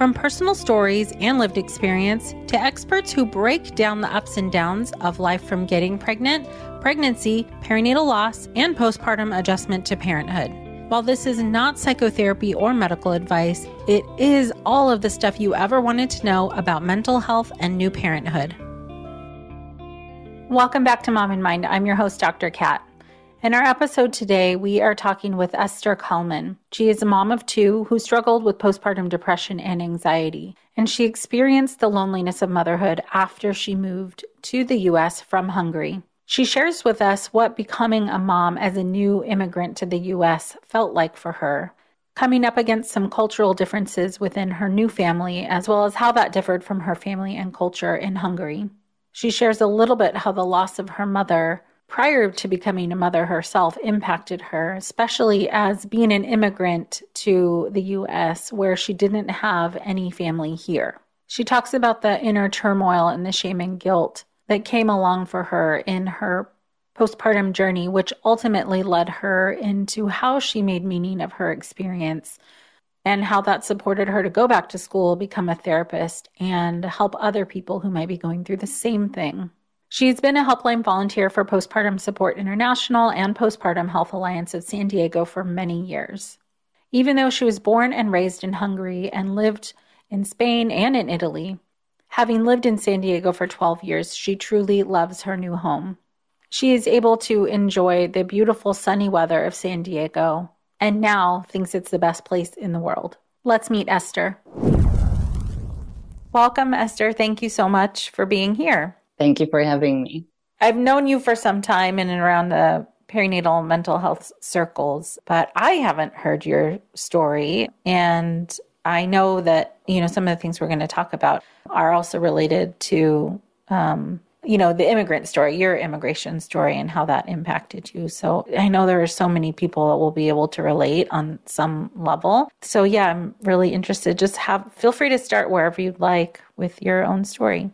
from personal stories and lived experience to experts who break down the ups and downs of life from getting pregnant, pregnancy, perinatal loss, and postpartum adjustment to parenthood. While this is not psychotherapy or medical advice, it is all of the stuff you ever wanted to know about mental health and new parenthood. Welcome back to Mom in Mind. I'm your host, Dr. Kat. In our episode today, we are talking with Eszter Kalman. She is a mom of two who struggled with postpartum depression and anxiety, and she experienced the loneliness of motherhood after she moved to the U.S. from Hungary. She shares with us what becoming a mom as a new immigrant to the U.S. felt like for her, coming up against some cultural differences within her new family, as well as how that differed from her family and culture in Hungary. She shares a little bit how the loss of her mother prior to becoming a mother herself impacted her, especially as being an immigrant to the US where she didn't have any family here. She talks about the inner turmoil and the shame and guilt that came along for her in her postpartum journey, which ultimately led her into how she made meaning of her experience and how that supported her to go back to school, become a therapist, and help other people who might be going through the same thing. She's been a helpline volunteer for Postpartum Support International and Postpartum Health Alliance of San Diego for many years. Even though she was born and raised in Hungary and lived in Spain and in Italy, having lived in San Diego for 12 years, she truly loves her new home. She is able to enjoy the beautiful sunny weather of San Diego and now thinks it's the best place in the world. Let's meet Eszter. Welcome, Eszter. Thank you so much for being here. Thank you for having me. I've known you for some time in and around the perinatal mental health circles, but I haven't heard your story. And I know that, you know, some of the things we're going to talk about are also related to, um, you know, the immigrant story, your immigration story, and how that impacted you. So I know there are so many people that will be able to relate on some level. So yeah, I'm really interested. Just have, feel free to start wherever you'd like with your own story.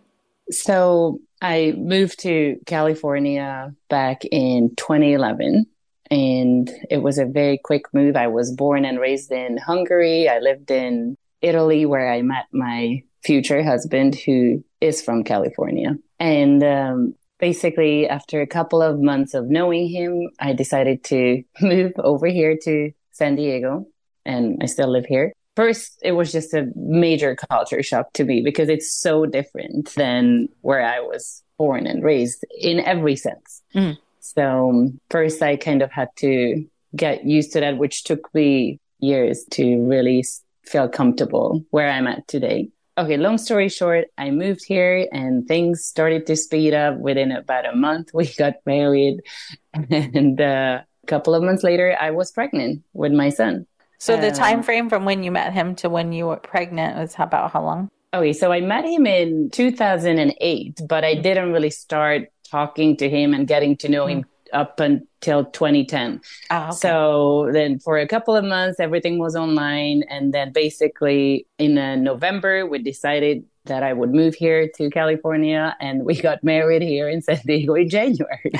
So I moved to California back in 2011 and it was a very quick move. I was born and raised in Hungary. I lived in Italy where I met my future husband who is from California. And um, basically, after a couple of months of knowing him, I decided to move over here to San Diego and I still live here first it was just a major culture shock to me because it's so different than where I was born and raised in every sense. Mm. So um, first I kind of had to get used to that, which took me years to really feel comfortable where I'm at today. Okay, long story short, I moved here and things started to speed up within about a month. We got married and uh, a couple of months later I was pregnant with my son. So the um, time frame from when you met him to when you were pregnant was how about how long? Okay, so I met him in 2008, but I didn't really start talking to him and getting to know him up until 2010. Oh, okay. So then for a couple of months, everything was online. And then basically in uh, November, we decided that I would move here to California and we got married here in San Diego in January.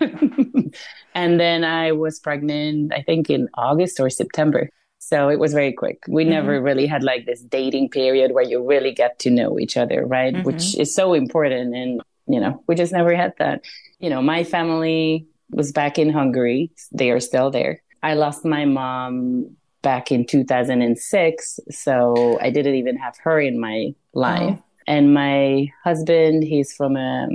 and then I was pregnant, I think in August or September. So it was very quick. We mm-hmm. never really had like this dating period where you really get to know each other, right? Mm-hmm. Which is so important. And, you know, we just never had that you know, my family was back in Hungary. They are still there. I lost my mom back in 2006. So I didn't even have her in my life. Oh. And my husband, he's from a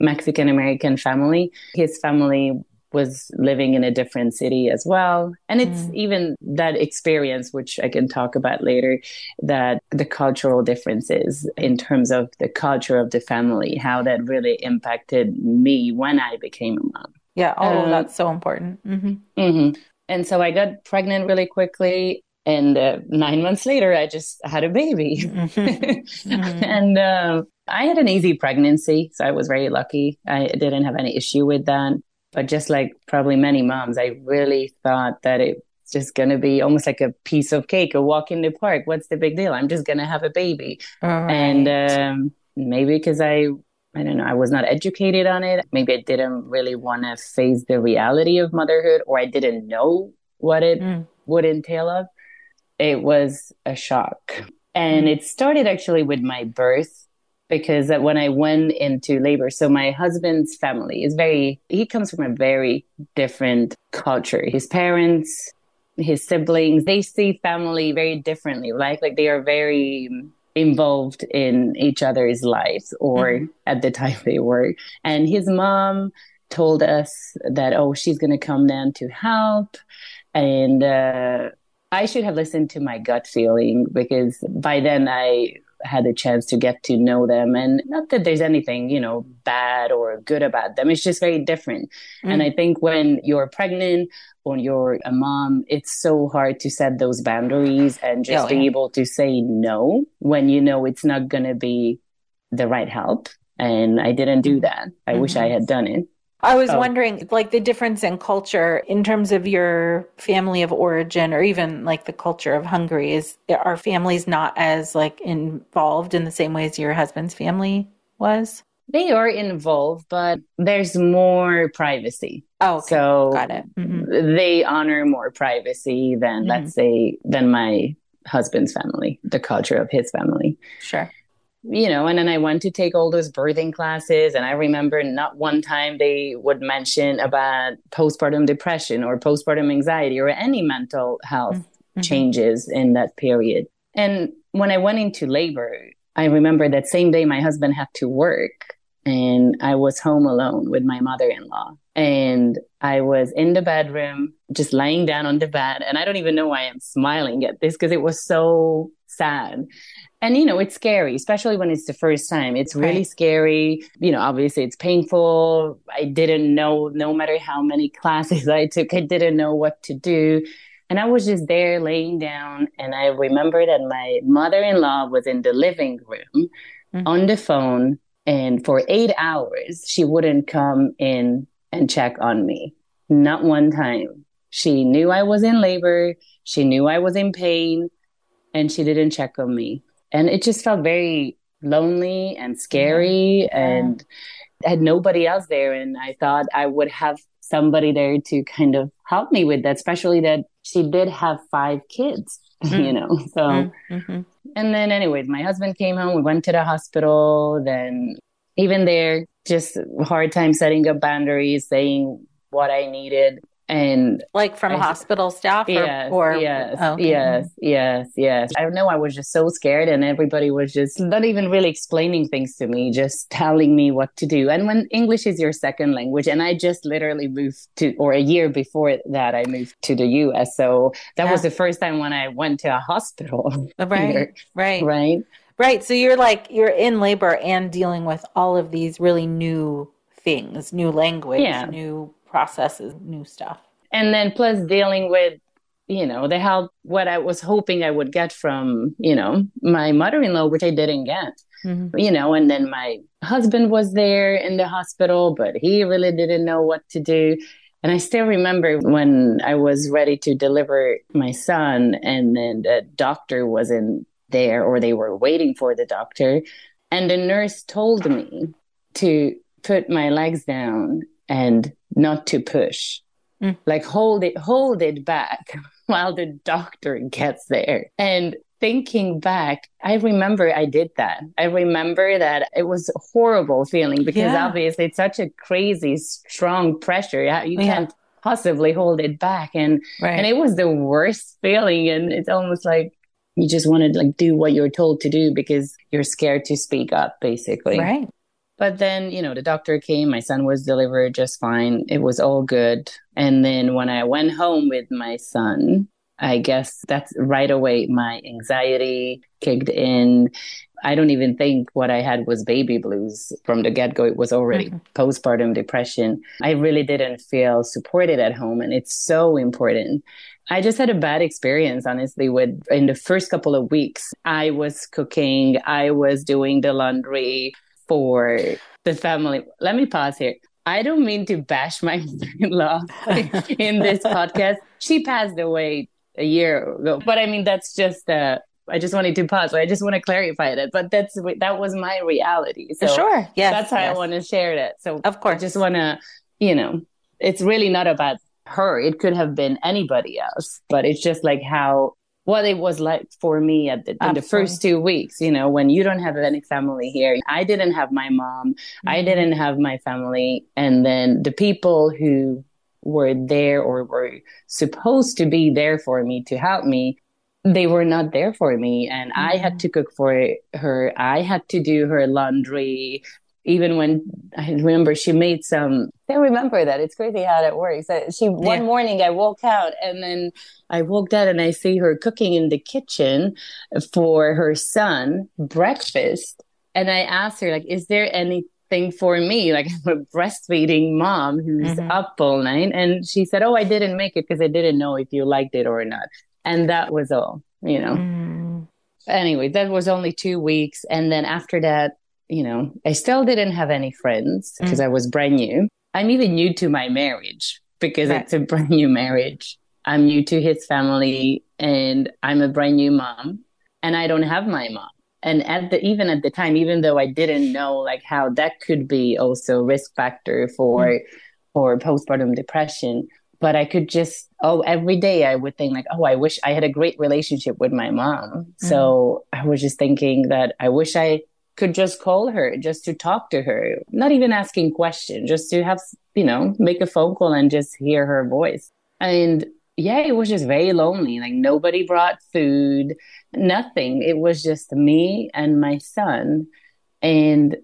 Mexican American family. His family was living in a different city as well. And it's mm. even that experience, which I can talk about later, that the cultural differences in terms of the culture of the family, how that really impacted me when I became a mom. Yeah. Oh, um, that's so important. Mm-hmm. Mm-hmm. And so I got pregnant really quickly. And uh, nine months later, I just had a baby. Mm-hmm. mm-hmm. and uh, I had an easy pregnancy. So I was very lucky. I didn't have any issue with that. But just like probably many moms, I really thought that it's just going to be almost like a piece of cake, a walk in the park. What's the big deal? I'm just going to have a baby. Right. And um, maybe because I, I don't know, I was not educated on it. Maybe I didn't really want to face the reality of motherhood, or I didn't know what it mm. would entail of. It was a shock. And mm. it started actually with my birth because that when I went into labor, so my husband's family is very, he comes from a very different culture. His parents, his siblings, they see family very differently, right? Like they are very involved in each other's lives, or mm-hmm. at the time they were. And his mom told us that, oh, she's going to come down to help. And, uh, I should have listened to my gut feeling because by then I had a chance to get to know them and not that there's anything you know bad or good about them it's just very different mm. and i think when you're pregnant or you're a mom it's so hard to set those boundaries and just oh, be yeah. able to say no when you know it's not going to be the right help and i didn't do that i mm-hmm. wish i mm-hmm. had done it I was oh. wondering, like, the difference in culture in terms of your family of origin, or even like the culture of Hungary. Is are families not as like involved in the same way as your husband's family was? They are involved, but there's more privacy. Oh, okay. so got it. Mm-hmm. They honor more privacy than, mm-hmm. let's say, than my husband's family, the culture of his family. Sure you know, and then I went to take all those birthing classes. And I remember not one time they would mention about postpartum depression or postpartum anxiety or any mental health mm-hmm. changes in that period. And when I went into labor, I remember that same day my husband had to work and I was home alone with my mother in law. And I was in the bedroom, just lying down on the bed. And I don't even know why I'm smiling at this because it was so sad and you know it's scary especially when it's the first time. It's really right. scary. You know obviously it's painful. I didn't know no matter how many classes i took i didn't know what to do. And i was just there laying down and i remember that my mother-in-law was in the living room mm-hmm. on the phone and for eight hours she wouldn't come in and check on me. Not one time. She knew i was in labor. She knew i was in pain and she didn't check on me and it just felt very lonely and scary yeah. and I had nobody else there and i thought i would have somebody there to kind of help me with that especially that she did have five kids mm. you know so mm-hmm. mm-hmm. and then anyways my husband came home we went to the hospital then even there just hard time setting up boundaries saying what i needed and like from I, hospital staff or, yes, or yes, oh, okay. yes, yes, yes. I know I was just so scared and everybody was just not even really explaining things to me, just telling me what to do. And when English is your second language, and I just literally moved to, or a year before that, I moved to the US. So that yeah. was the first time when I went to a hospital. Right, right, right. Right. So you're like, you're in labor and dealing with all of these really new things, new language, yeah. new processes new stuff. And then plus dealing with, you know, the help, what I was hoping I would get from, you know, my mother in law, which I didn't get. mm-hmm. you know, and then my husband was there in the hospital, but he really didn't know what to do. And I still remember when I was ready to deliver my son, and then the doctor wasn't there, or they were waiting for the doctor. And the nurse told me to put my legs down and not to push. Mm. Like hold it, hold it back while the doctor gets there. And thinking back, I remember I did that. I remember that it was a horrible feeling because yeah. obviously it's such a crazy, strong pressure. You can't yeah. possibly hold it back. And, right. and it was the worst feeling. And it's almost like you just want to like do what you're told to do because you're scared to speak up, basically. Right. But then, you know, the doctor came, my son was delivered just fine. It was all good. And then when I went home with my son, I guess that's right away my anxiety kicked in. I don't even think what I had was baby blues from the get go. It was already mm-hmm. postpartum depression. I really didn't feel supported at home. And it's so important. I just had a bad experience, honestly, with in the first couple of weeks. I was cooking, I was doing the laundry for the family. Let me pause here. I don't mean to bash my in law in this podcast. She passed away a year ago. But I mean, that's just uh, I just wanted to pause. I just want to clarify that. But that's that was my reality. So sure, yeah, that's how yes. I want to share that. So of course, I just want to, you know, it's really not about her. It could have been anybody else, but it's just like how what it was like for me at the, in the first two weeks, you know, when you don't have any family here. I didn't have my mom. Mm-hmm. I didn't have my family. And then the people who were there or were supposed to be there for me to help me they were not there for me and mm-hmm. i had mm-hmm. to cook for her i had to do her laundry even when i remember she made some i remember that it's crazy how that works she one yeah. morning i woke out and then i woke out and i see her cooking in the kitchen for her son breakfast and i asked her like is there anything for me. Like I'm a breastfeeding mom who's mm-hmm. up all night. And she said, Oh, I didn't make it because I didn't know if you liked it or not. And that was all, you know. Mm. Anyway, that was only two weeks. And then after that, you know, I still didn't have any friends because mm. I was brand new. I'm even new to my marriage because right. it's a brand new marriage. I'm new to his family and I'm a brand new mom and I don't have my mom and at the even at the time even though i didn't know like how that could be also risk factor for mm. for postpartum depression but i could just oh every day i would think like oh i wish i had a great relationship with my mom mm. so i was just thinking that i wish i could just call her just to talk to her not even asking questions just to have you know make a phone call and just hear her voice and yeah, it was just very lonely. Like nobody brought food, nothing. It was just me and my son. And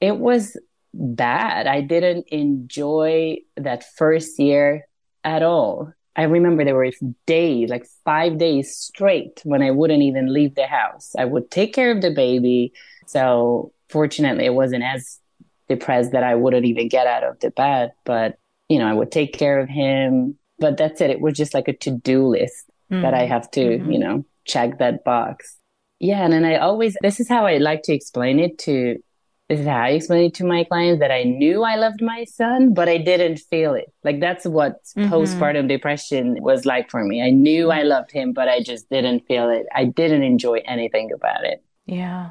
it was bad. I didn't enjoy that first year at all. I remember there were days, like five days straight, when I wouldn't even leave the house. I would take care of the baby. So fortunately, it wasn't as depressed that I wouldn't even get out of the bed. But, you know, I would take care of him but that's it. It was just like a to do list mm-hmm. that I mm. have to, mm-hmm. you know, check that box. Yeah. And then I always, this is how I like to explain it to, this is how I explain it to my clients that I knew I loved my son, but I didn't feel it. Like that's what mm-hmm. postpartum depression was like for me. I knew I loved him, but I just didn't feel it. I didn't enjoy anything about it. Yeah.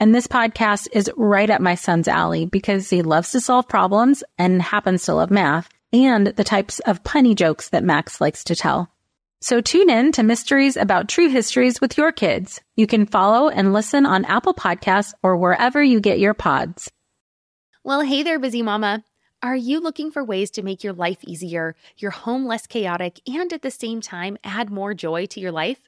And this podcast is right up my son's alley because he loves to solve problems and happens to love math and the types of punny jokes that Max likes to tell. So tune in to Mysteries About True Histories with your kids. You can follow and listen on Apple Podcasts or wherever you get your pods. Well, hey there, busy mama. Are you looking for ways to make your life easier, your home less chaotic, and at the same time add more joy to your life?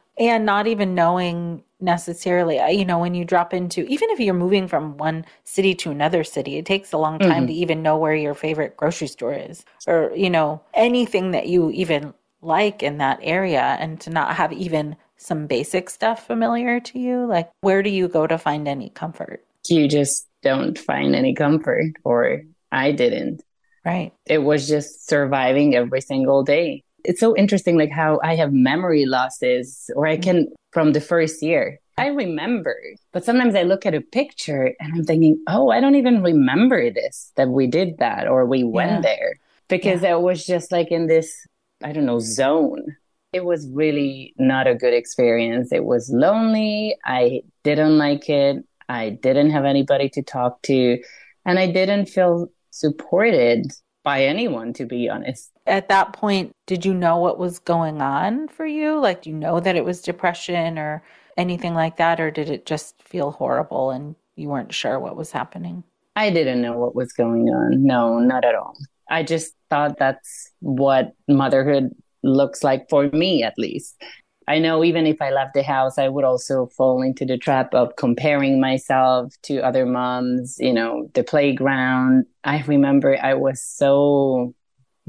and not even knowing necessarily you know when you drop into even if you're moving from one city to another city it takes a long time mm-hmm. to even know where your favorite grocery store is or you know anything that you even like in that area and to not have even some basic stuff familiar to you like where do you go to find any comfort? You just don't find any comfort or i didn't. Right. It was just surviving every single day it's so interesting like how i have memory losses or i mm. can from the first year i remember but sometimes i look at a picture and i'm thinking oh i don't even remember this that we did that or we went yeah. there. Because yeah. it was just like in this i don't know zone. It was really not a good experience. It was lonely. I didn't like it. I didn't have anybody to talk to. And i didn't feel supported by anyone, to be honest. At that point, did you know what was going on for you? Like, do you know that it was depression or anything like that? Or did it just feel horrible and you weren't sure what was happening? I didn't know what was going on. No, not at all. I just thought that's what motherhood looks like for me, at least. I know even if I left the house, I would also fall into the trap of comparing myself to other moms, you know, the playground. I remember I was so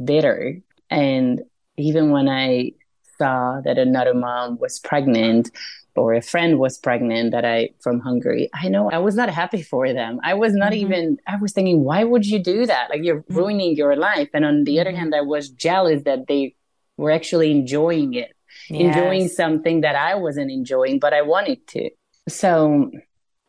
bitter. And even when I saw that another mom was pregnant, or a friend was pregnant that I from Hungary. I know I was not happy for them. I was not mm-hmm. even I was thinking why would you do that? Like you're mm-hmm. ruining your life. And on the other mm-hmm. hand I was jealous that they were actually enjoying it yes. enjoying something that I wasn't enjoying, but I wanted to. So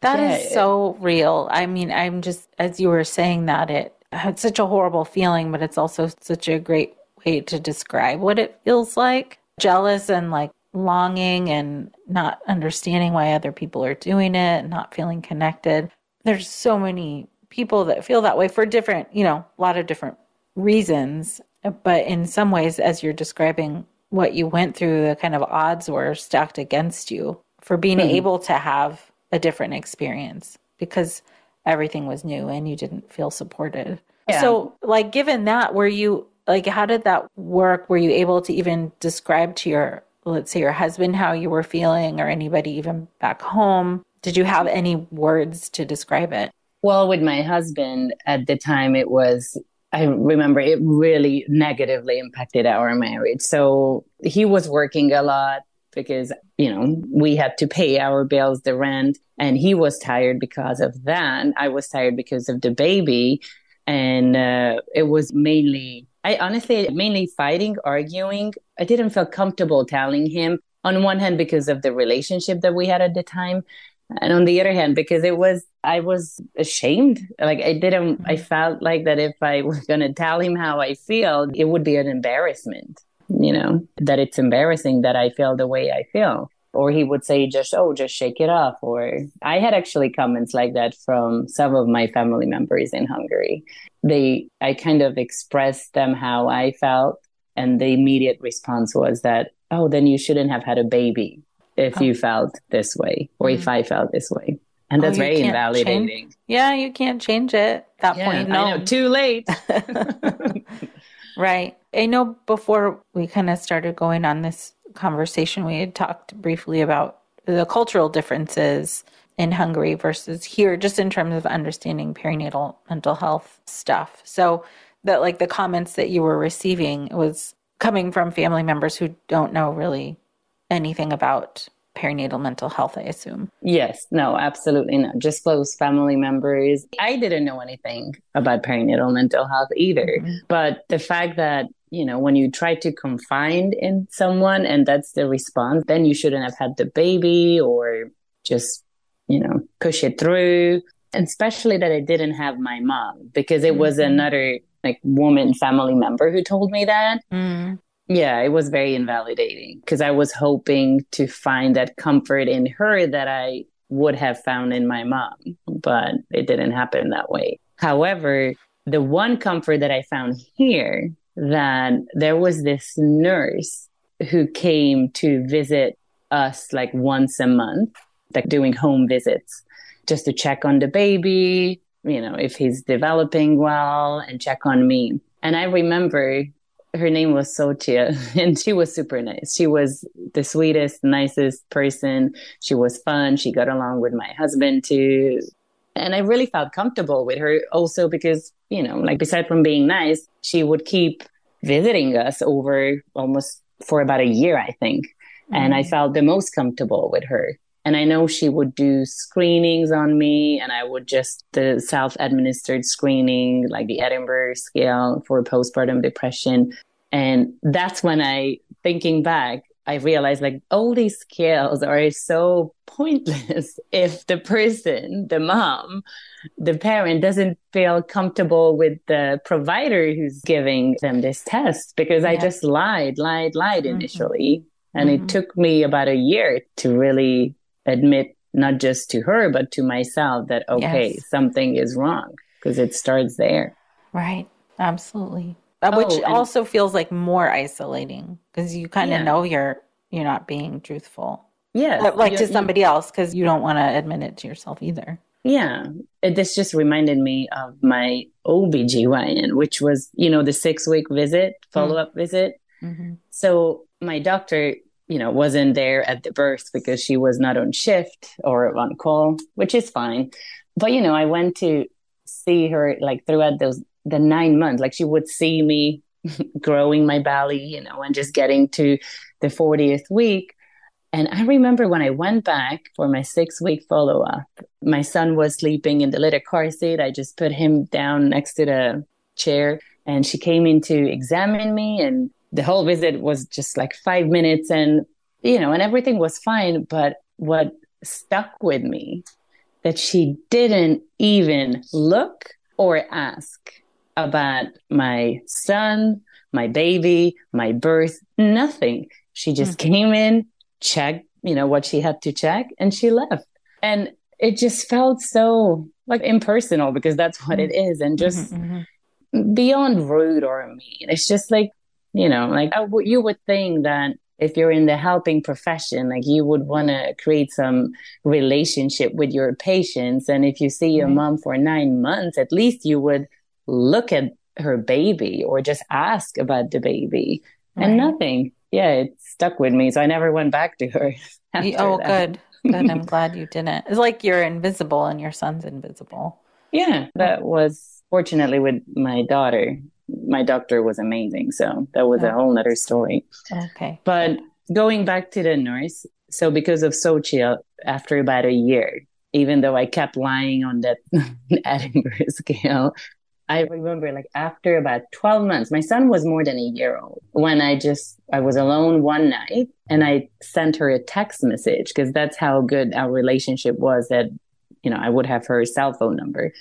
that yeah, is so real. I mean, I'm just, as you were saying that, it had such a horrible feeling, but it's also such a great way to describe what it feels like jealous and like longing and not understanding why other people are doing it, not feeling connected. There's so many people that feel that way for different, you know, a lot of different reasons. But in some ways, as you're describing what you went through, the kind of odds were stacked against you for being mm-hmm. able to have a different experience because everything was new and you didn't feel supported. Yeah. So, like, given that, were you like, how did that work? Were you able to even describe to your, let's say, your husband how you were feeling or anybody even back home? Did you have any words to describe it? Well, with my husband at the time, it was I remember it really negatively impacted our marriage. So he was working a lot because, you know, we had to pay our bills, the rent, and he was tired because of that. I was tired because of the baby. And uh, it was mainly, I honestly, mainly fighting, arguing. I didn't feel comfortable telling him on one hand because of the relationship that we had at the time and on the other hand because it was i was ashamed like i didn't i mm-hmm. felt like that if i was going to tell him how i feel it would be an embarrassment you know that it's embarrassing that i feel the way i feel or he would say just oh just shake it off or i had actually comments like that from some of my family members in hungary they i kind of expressed them how i felt and the immediate response was that oh then you shouldn't have had a baby if oh. you felt this way or mm if I felt this way. And oh, that's oh, very invalidating. Change. Yeah, you can't change it at that yeah, point. No, know, too late. right. I know before we kind of started going on this conversation, we had talked briefly about the cultural differences in Hungary versus here, just in terms of understanding perinatal mental health stuff. So that like the comments that you were receiving was coming from family members who don't know really anything about perinatal mental health, I assume. Yes, no, absolutely not. Just close family members. I didn't know anything about perinatal mental health either. Mm-hmm. But the fact that, you know, when you try to confide in someone and that's the response, then you shouldn't have had the baby or just, you know, push it through. And especially that I didn't have my mom because it mm-hmm. was another like woman family member who told me that. Mm. Yeah, it was very invalidating because I was hoping to find that comfort in her that I would have found in my mom, but it didn't happen that way. However, the one comfort that I found here that there was this nurse who came to visit us like once a month, like doing home visits just to check on the baby, you know, if he's developing well and check on me. And I remember her name was Xochitl and she was super nice. She was the sweetest, nicest person. She was fun. She got along with my husband too. And I really felt comfortable with her also because, you know, like beside from being nice, she would keep visiting us over almost for about a year, I think. Mm-hmm. And I mm. felt the most comfortable with her. And I know she would do screenings on me and I would just the self administered screening, like the Edinburgh scale for postpartum depression. And that's when I, thinking back, I realized like all these scales are so pointless if the person, the mom, the parent doesn't feel comfortable with the provider who's giving them this test because yeah. I just lied, lied, lied mm-hmm. initially. And mm-hmm. it took me about a year to really admit not just to her but to myself that okay yes. something is wrong because it starts there right absolutely uh, oh, which also feels like more isolating because you kind of yeah. know you're you're not being truthful yeah like to somebody else because you don't want to admit it to yourself either yeah it, this just reminded me of my OB/GYN which was you know the six week visit follow-up mm-hmm. visit mm-hmm. so my doctor you know, wasn't there at the birth because she was not on shift or on call, which is fine. But, you know, I went to see her like throughout those, the nine months, like she would see me growing my belly, you know, and just getting to the 40th week. And I remember when I went back for my six week follow up, my son was sleeping in the little car seat. I just put him down next to the chair and she came in to examine me and the whole visit was just like five minutes and, you know, and everything was fine. But what stuck with me that she didn't even look or ask about my son, my baby, my birth, nothing. She just mm-hmm. came in, checked, you know, what she had to check, and she left. And it just felt so like impersonal because that's what mm-hmm. it is. And just mm-hmm, mm-hmm. beyond rude or mean. It's just like you know like you would think that if you're in the helping profession like you would want to create some relationship with your patients. And if you see your mom for nine months at least you would look at her baby or just ask about the baby. Right. and nothing. Yeah it stuck with me. So i never went back to her oh that. good. Good. I'm glad you didn't. It's like you're invisible and your son's invisible. Yeah that oh. was fortunately with my daughter my doctor was amazing. So that was a whole nother story. Okay. But going back to the nurse, so because of Xochitl, uh, after about a year, even though I kept lying on that Edinburgh scale, I remember like after about 12 months, my son was more than a year old when I just, I was alone one night and I sent her a text message because that's how good our relationship was that, you know, I would have her cell phone number.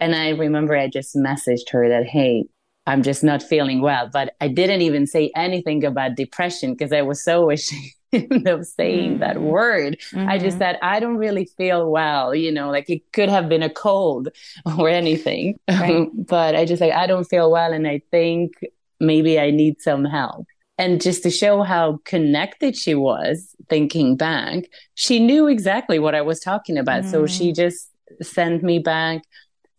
And I remember I just messaged her that, hey, I'm just not feeling well. But I didn't even say anything about depression because I was so ashamed of saying mm-hmm. that word. Mm-hmm. I just mm-hmm. said, I don't really feel well, you know, like it could have been a cold or anything. Right. but I just like, I don't feel well. And I think maybe I need some help. And just to show how connected she was thinking back, she knew exactly what I was talking about. Mm. So she mm. just sent me back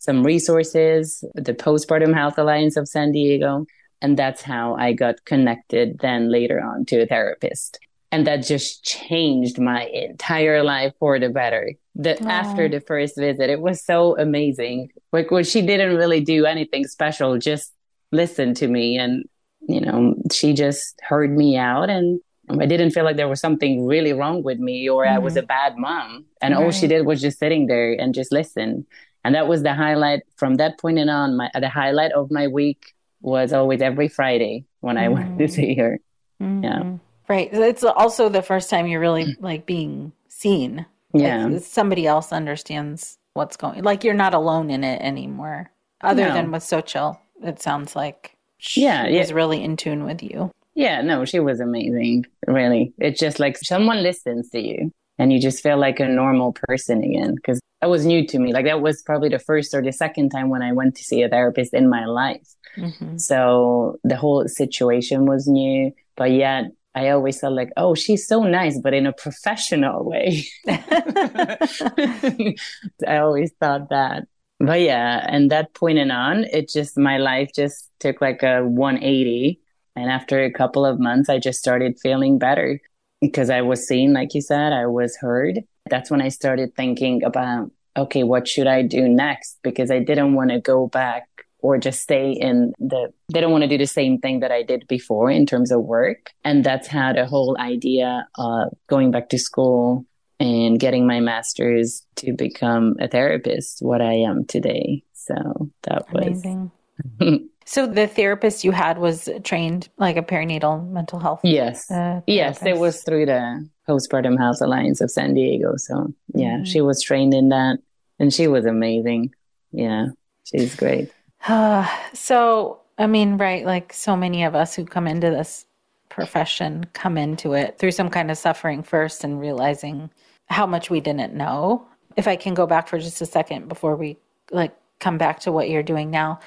some resources, the Postpartum Health Alliance of San Diego. And that's how I got connected then later on to a therapist. And that just changed my entire life for the better. The, after the first visit, it was so amazing. Like when she didn't really do anything special, just listen to me. And, you know, she just heard me out and I didn't feel like there was something really wrong with me or mm-hmm. I was a mm-hmm. bad mom. And right. all she did was just sitting there and just listen. And that was the highlight from that point on. My the highlight of my week was always every Friday when mm-hmm. I went to mm-hmm. see her. Mm-hmm. Yeah. Right. It's also the first time you're really like being seen. Yeah. Like somebody else understands what's going like you're not alone in it anymore. Other no. than with Xochitl, it sounds like she yeah, yeah. was really in tune with you. Yeah, no, she was amazing. Really. It's just like someone listens to you and you just feel like a normal person again because that was new to me like that was probably the first or the second time when i went to see a therapist in my life mm-hmm. so the whole situation was new but yet i always felt like oh she's so nice but in a professional way i always thought that but yeah and that point and on it just my life just took like a 180 and after a couple of months i just started feeling better because I was seen, like you said, I was heard. That's when I started thinking about, okay, what should I do next? Because I didn't want to go back or just stay in the, they don't want to do the same thing that I did before in terms of work. And that's how the whole idea of going back to school and getting my master's to become a therapist, what I am today. So that was amazing. So the therapist you had was trained like a perinatal mental health. Yes, uh, yes, it was through the Postpartum Health Alliance of San Diego. So yeah, mm-hmm. she was trained in that, and she was amazing. Yeah, she's great. so I mean, right, like so many of us who come into this profession come into it through some kind of suffering first and realizing how much we didn't know. If I can go back for just a second before we like come back to what you're doing now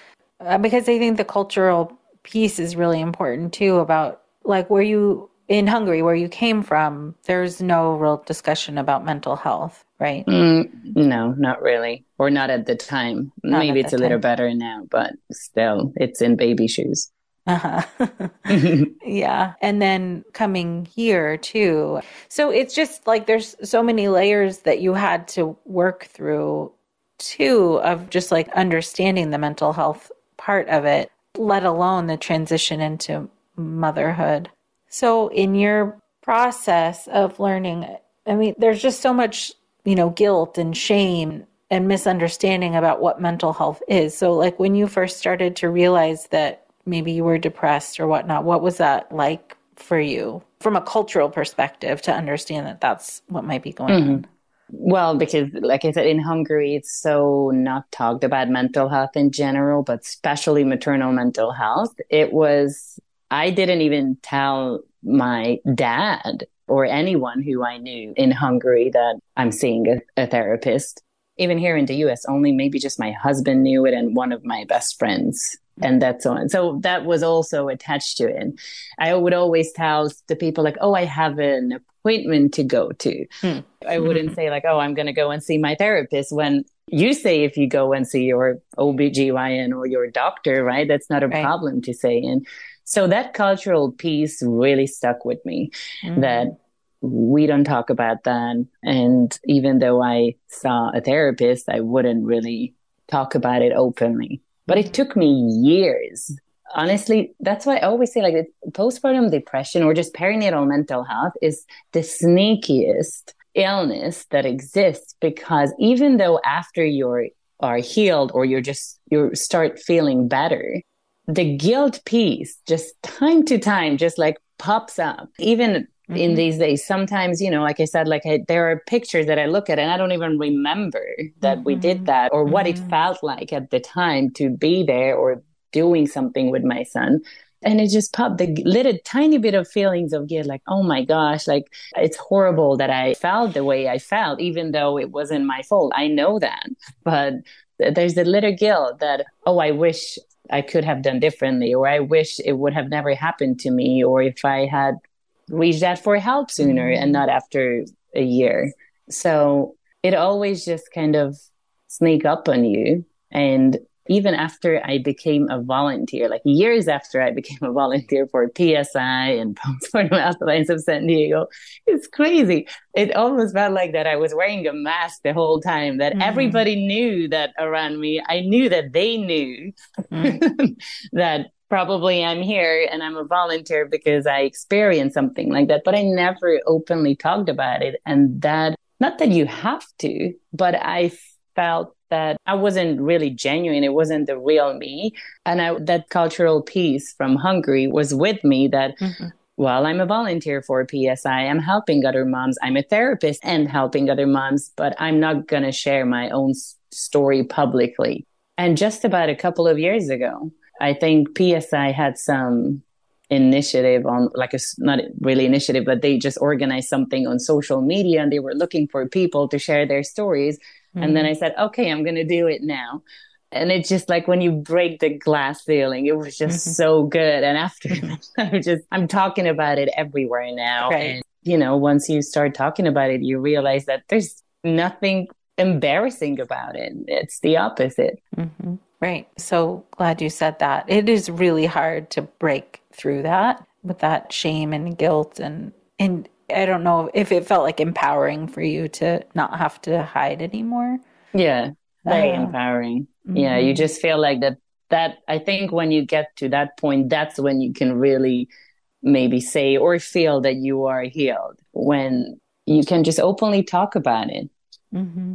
uh, because I think the cultural piece is really important too about like where you in Hungary where you came from there's no real discussion about mental health right mm, no not really or not at the time not maybe it's a time. little better now but still it's in baby shoes uh-huh. yeah. And then coming here too. So it's just like there's so many layers that you had to work through too of just like understanding the mental health part of it, let alone the transition into motherhood. So, in your process of learning, I mean, there's just so much, you know, guilt and shame and misunderstanding about what mental health is. So, like when you first started to realize that maybe you were depressed or whatnot, what was that like for you from a cultural perspective to understand that that's what might be going mm-hmm. on? Well, because like I said, in Hungary, it's so not talked about mental health in general, but especially maternal mental health. It was, I didn't even tell my dad or anyone who I knew in Hungary that I'm seeing a, a therapist. Even here in the US, only maybe just my husband knew it and one of my best friends and that's on. So that was also attached to it. I would always tell the people like, "Oh, I have an appointment to go to." Hmm. I wouldn't hmm. say like, "Oh, I'm going to go and see my therapist." When you say if you go and see your OBGYN or your doctor, right? That's not a right. problem to say. And so that cultural piece really stuck with me. Hmm. That we don't talk about that. And even though I saw a therapist, I wouldn't really talk about it openly. But it took me years. Honestly, that's why I always say like postpartum depression or just perinatal mental health is the sneakiest illness that exists because even though after you're are healed or you're just you start feeling better, the guilt piece just time to time just like pops up. Even Mm-hmm. in these days sometimes you know like i said like I, there are pictures that i look at and i don't even remember that mm-hmm. we did mm-hmm. that or what mm-hmm. it felt like at the time to be there or doing something with my son and it just popped the little tiny bit of feelings of guilt like oh my gosh like it's horrible that i felt the way i felt even though it wasn't my fault i know that but there's a little guilt that oh i wish I could have done differently, or I wish it would have never happened to me, or if I had reached out for help sooner and not after a year. So it always just kind of sneak up on you. And even after I became a volunteer, like years after I became a volunteer for PSI and Postpartum Health Alliance of San Diego, it's crazy. It almost felt like that I was wearing a mask the whole time, that mm. everybody knew that around me. I knew that they knew mm. that probably I'm here and I'm a volunteer because I experienced something like that, but I never openly talked about it. And that, not that you have to, but I felt that I wasn't really genuine. It wasn't the real me. And I, that cultural piece from Hungary was with me that, mm-hmm. well, I'm a volunteer for PSI. I'm helping other moms. I'm a therapist and helping other moms, but I'm not going to share my own story publicly. And just about a couple of years ago, I think PSI had some initiative on like a not really initiative but they just organized something on social media and they were looking for people to share their stories mm-hmm. and then i said okay i'm going to do it now and it's just like when you break the glass ceiling it was just mm-hmm. so good and after i'm just i'm talking about it everywhere now right. and you know once you start talking about it you realize that there's nothing embarrassing about it it's the opposite mm-hmm. Right. So glad you said that. It is really hard to break through that with that shame and guilt and and I don't know if it felt like empowering for you to not have to hide anymore. Yeah. Very uh, empowering. Mm-hmm. Yeah, you just feel like that that I think when you get to that point that's when you can really maybe say or feel that you are healed when you can just openly talk about it. Mm-hmm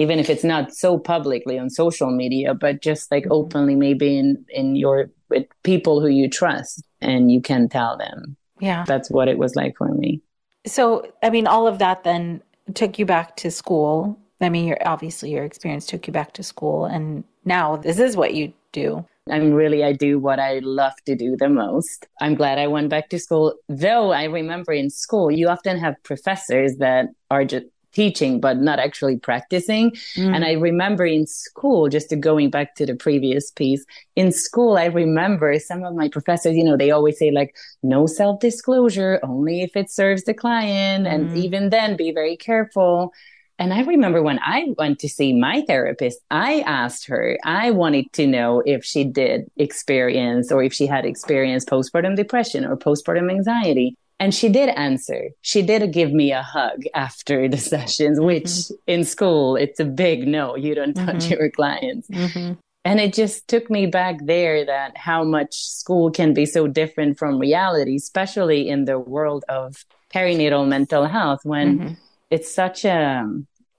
even if it's not so publicly on social media, but just like mm-hmm. openly, maybe in in your with people who you trust, and you can tell them. Yeah, that's what it was like for me. So, I mean, all of that then took you back to school. I mean, obviously your experience took you back to school, and now this is what you do. I'm really, I do what I love to do the most. I'm glad I went back to school. Though I remember in school, you often have professors that are just teaching but not actually practicing mm. and i remember in school just going back to the previous piece in school i remember some of my professors you know they always say like no self disclosure only if it serves the client mm. and even then be very careful and I remember when I went to see my therapist, I asked her, I wanted to know if she did experience or if she had experienced postpartum depression or postpartum anxiety. And she did answer. She did give me a hug after the sessions, mm-hmm. which mm-hmm. in school, it's a big no. You don't touch mm-hmm. your clients. Mm-hmm. And it just took me back there that how much school can be so different from reality, especially in the world of perinatal mental health when mm-hmm. it's such a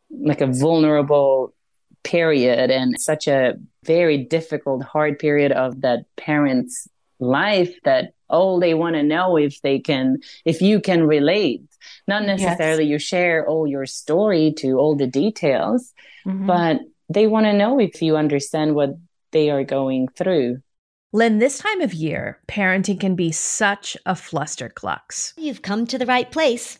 like a vulnerable period and such a very difficult hard period of that parent's life that oh they want to know if they can if you can relate not necessarily yes. you share all your story to all the details mm-hmm. but they want to know if you understand what they are going through Lynn, this time of year, parenting can be such a flusterclux. You've come to the right place.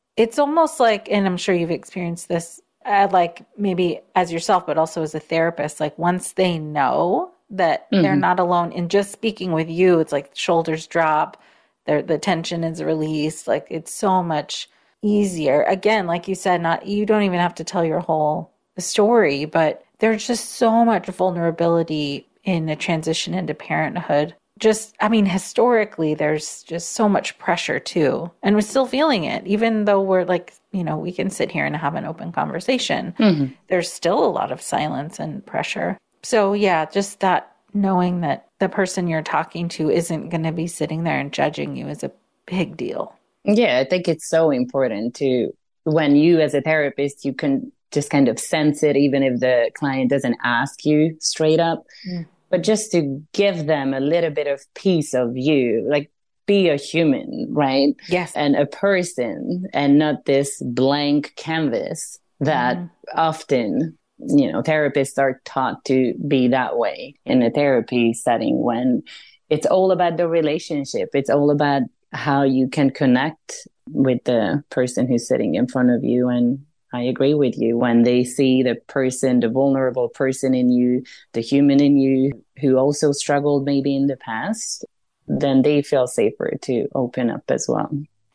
it's almost like, and I'm sure you've experienced this, uh, like maybe as yourself, but also as a therapist, like once they know that mm-hmm. they're not alone in just speaking with you, it's like shoulders drop, the tension is released. Like it's so much easier. Again, like you said, not you don't even have to tell your whole story, but there's just so much vulnerability in a transition into parenthood just i mean historically there's just so much pressure too. And we're still feeling it. Even though we're like you know we can sit here and have an open conversation mm-hmm. there's still a lot of silence and pressure. So yeah just that knowing that the person you're talking to isn't going to be sitting there and judging you is a big deal. Yeah i think it's so important to when you as a therapist you can just kind of sense it even if the client doesn't ask you straight up. Mm but just to give them a little bit of piece of you, like be a human, right? Yes. And a person and not this blank canvas that mm. often, you know, therapists are taught to be that way in a therapy setting when it's all about the relationship. It's all about how you can connect with the person who's sitting in front of you and I agree with you. When they see the person, the vulnerable person in you, the human in you who also struggled maybe in the past, then they feel safer to open up as well.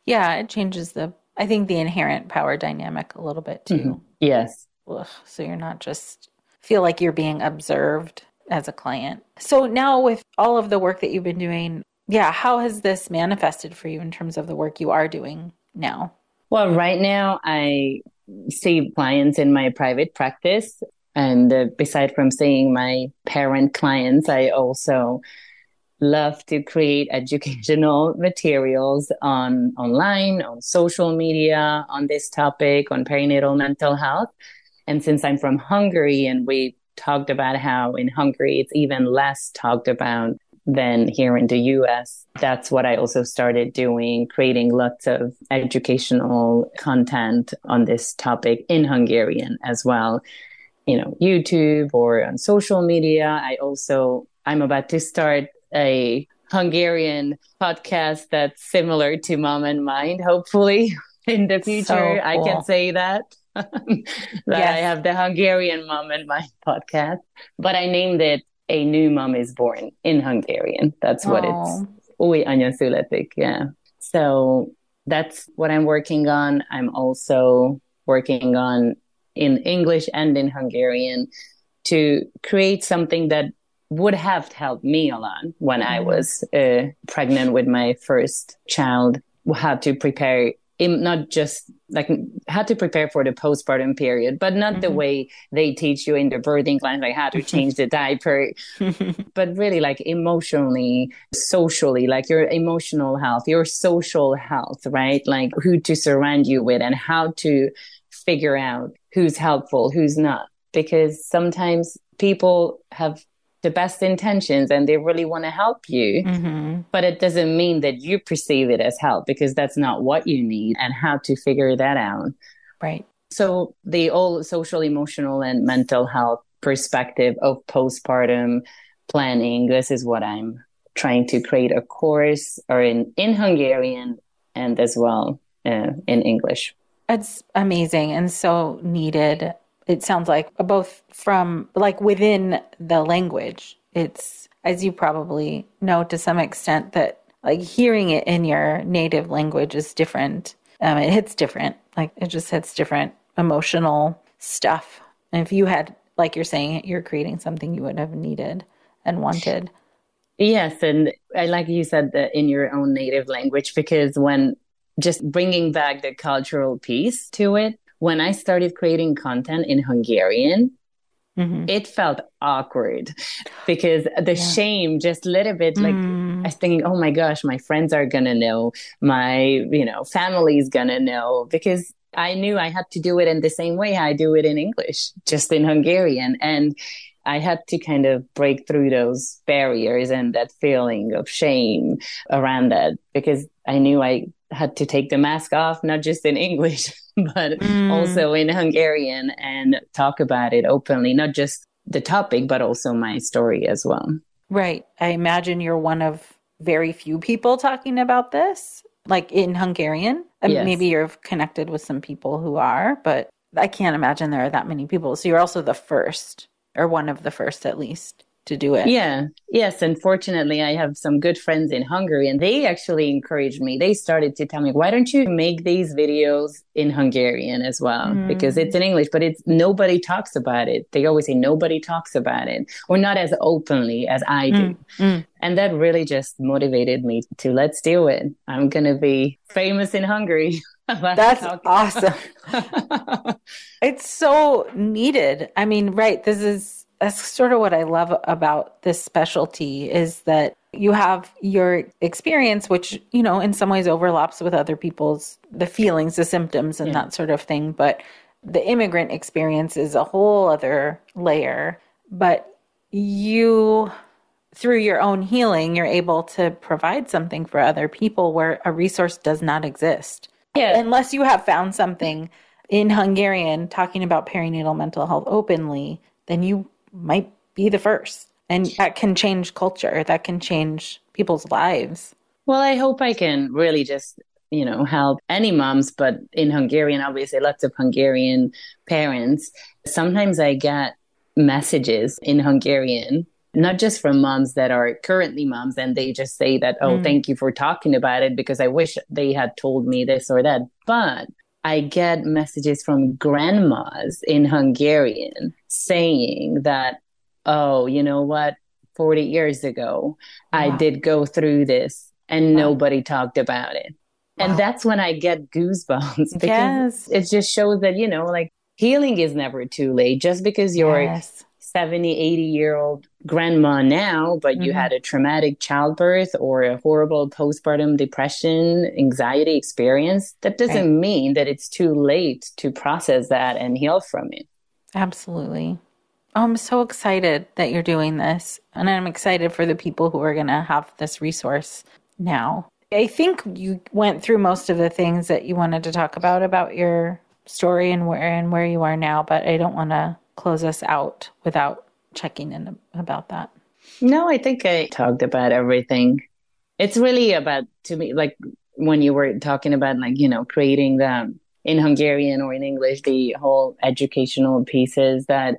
Yeah, it changes the, I think, the inherent power dynamic a little bit too. Mm-hmm. Yes. Ugh, so you're not just feel like you're being observed as a client. So now with all of the work that you've been doing, yeah, how has this manifested for you in terms of the work you are doing now? Well, right now I see clients in my private practice. And uh, beside from seeing my parent clients, I also love to create educational materials on online, on social media, on this topic, on perinatal mental health. And since I'm from Hungary and we talked about how in Hungary it's even less talked about then here in the US, that's what I also started doing, creating lots of educational content on this topic in Hungarian as well. You know, YouTube or on social media. I also, I'm about to start a Hungarian podcast that's similar to Mom and Mind, hopefully in the future. So cool. I can say that. that yes. I have the Hungarian Mom and Mind podcast, but I named it a new mom is born in Hungarian. That's what Aww. it's. Új anya születik. Yeah. So that's what I'm working on. I'm also working on in English and in Hungarian to create something that would have helped me a lot when. I was uh, pregnant with my first child. How to prepare not just like how to prepare for the postpartum period, but not mm-hmm. the way they teach you in the birthing class, like how to change the diaper, but really like emotionally, socially, like your emotional health, your social health, right? Like who to surround you with and how to figure out who's helpful, who's not. Because sometimes people have the best intentions and they really want to help you. Mm-hmm. But it doesn't mean that you perceive it as help because that's not what you need and how to figure that out. Right. So the whole social, emotional, and mental health perspective of postpartum planning, this is what I'm trying to create a course or in, in Hungarian and as well uh, in English. It's amazing and so needed it sounds like both from like within the language. It's as you probably know to some extent that like hearing it in your native language is different. Um, it hits different. Like it just hits different emotional stuff. And if you had like you're saying you're creating something you would have needed and wanted. Yes and i like you said that in your own native language because when just bringing back the cultural piece to it when I started creating content in Hungarian, mm-hmm. it felt awkward because the yeah. shame just a little bit like mm. I was thinking, oh my gosh, my friends are gonna know, my you know family's gonna know because I knew I had to do it in the same way I do it in English, just in Hungarian. And I had to kind of break through those barriers and that feeling of shame around that because I knew I had to take the mask off, not just in English, but mm. also in Hungarian and talk about it openly, not just the topic, but also my story as well. Right. I imagine you're one of very few people talking about this, like in Hungarian. Yes. maybe you're connected with some people who are, but I can't imagine there are that many people. So you're also the first, or one of the first at least to do it. Yeah. Yes. Unfortunately, I have some good friends in Hungary and they actually encouraged me. They started to tell me, why don't you make these videos in Hungarian as well? Mm. Because it's in English, but it's nobody talks about it. They always say nobody talks about it or not as openly as I do. Mm. Mm. And that really just motivated me to let's do it. I'm going to be famous in Hungary. That's awesome. it's so needed. I mean, right. This is that's sort of what I love about this specialty is that you have your experience, which, you know, in some ways overlaps with other people's, the feelings, the symptoms, and yeah. that sort of thing. But the immigrant experience is a whole other layer. But you, through your own healing, you're able to provide something for other people where a resource does not exist. Yeah. Unless you have found something in Hungarian talking about perinatal mental health openly, then you might be the first. And that can change culture, that can change people's lives. Well, I hope I can really just, you know, help any moms, but in Hungarian, obviously, lots of Hungarian parents. Sometimes I get messages in Hungarian not just from moms that are currently moms and they just say that, oh, mm. thank you for talking about it because I wish they had told me this or that. But I get messages from grandmas in Hungarian saying that, oh, you know what? 40 years ago, wow. I did go through this and wow. nobody talked about it. Wow. And that's when I get goosebumps because yes. it just shows that, you know, like healing is never too late. Just because you're yes. 70, 80 year old grandma now, but mm-hmm. you had a traumatic childbirth or a horrible postpartum depression, anxiety experience, that doesn't right. mean that it's too late to process that and heal from it. Absolutely. Oh, I'm so excited that you're doing this. And I'm excited for the people who are going to have this resource now. I think you went through most of the things that you wanted to talk about about your story and where and where you are now, but I don't want to close us out without checking in about that. No, I think I talked about everything. It's really about to me like when you were talking about like, you know, creating the in Hungarian or in English, the whole educational pieces that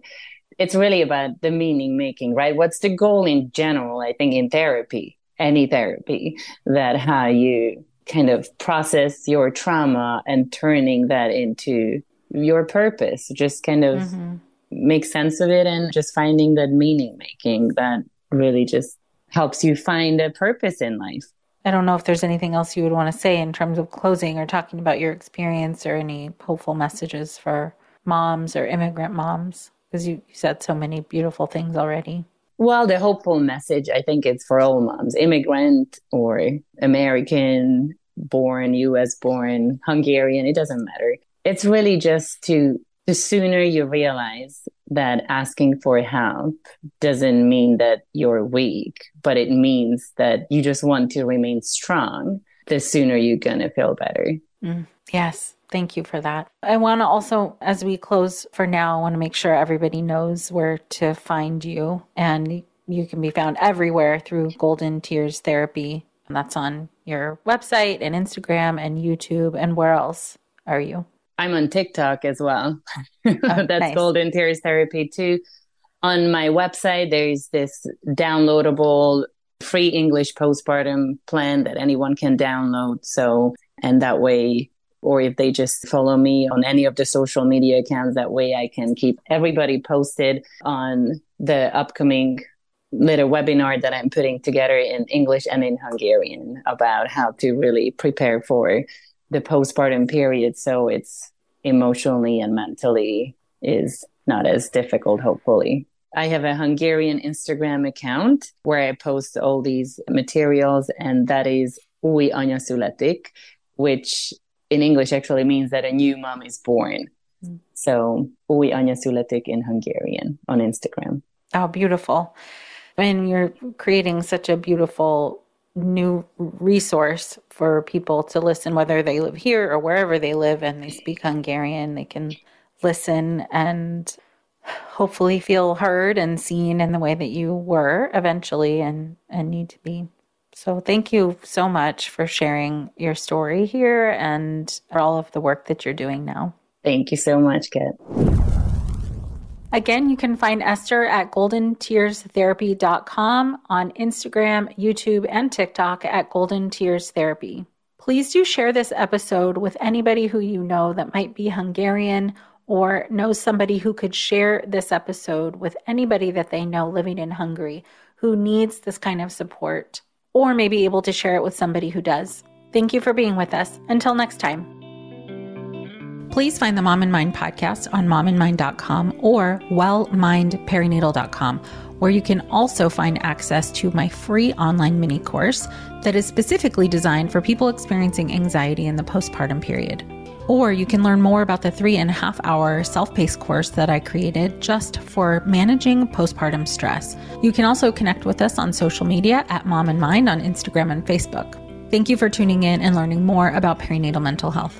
it's really about the meaning making, right? What's the goal in general? I think in therapy, any therapy, that how you kind of process your trauma and turning that into your purpose, just kind of mm-hmm make sense of it and just finding that meaning making that really just helps you find a purpose in life. I don't know if there's anything else you would want to say in terms of closing or talking about your experience or any hopeful messages for moms or immigrant moms because you, said so many beautiful things already. Well, the hopeful message, I think it's for all moms, immigrant or American born, US born, Hungarian, it doesn't matter. It's really just to the sooner you realize that asking for help doesn't mean that you're weak, but it means that you just want to remain strong, the sooner you're going to feel better. Mm, yes. Thank you for that. I want to also, as we close for now, I want to make sure everybody knows where to find you. And you can be found everywhere through Golden Tears Therapy. And that's on your website and Instagram and YouTube. And where else are you? I'm on TikTok as well. Oh, That's nice. Golden Tears Therapy too. On my website, there's this downloadable free English postpartum plan that anyone can download. So, and that way, or if they just follow me on any of the social media accounts, that way I can keep everybody posted on the upcoming little webinar that I'm putting together in English and in Hungarian about how to really prepare for the postpartum period so it's emotionally and mentally is not as difficult, hopefully. I have a Hungarian Instagram account where I post all these materials, and that is Új anya születik, which in English actually means that a new mom is born. Mm. So Új anya születik in Hungarian on Instagram. Oh, beautiful. And you're creating such a beautiful new resource for people to listen, whether they live here or wherever they live and they speak Hungarian. They can listen and hopefully feel heard and seen in the way that you were eventually and, and need to be. So, thank you so much for sharing your story here and for all of the work that you're doing now. Thank you so much, Kat. Again, you can find Eszter at goldentearstherapy.com on Instagram, YouTube, and TikTok at Golden Tears Therapy. Please do share this episode with anybody who you know that might be Hungarian or knows somebody who could share this episode with anybody that they know living in Hungary who needs this kind of support or may be able to share it with somebody who does. Thank you for being with us. Until next time. Please find the Mom and Mind podcast on momandmind.com or wellmindperinatal.com, where you can also find access to my free online mini course that is specifically designed for people experiencing anxiety in the postpartum period. Or you can learn more about the three and a half hour self paced course that I created just for managing postpartum stress. You can also connect with us on social media at Mom and Mind on Instagram and Facebook. Thank you for tuning in and learning more about perinatal mental health.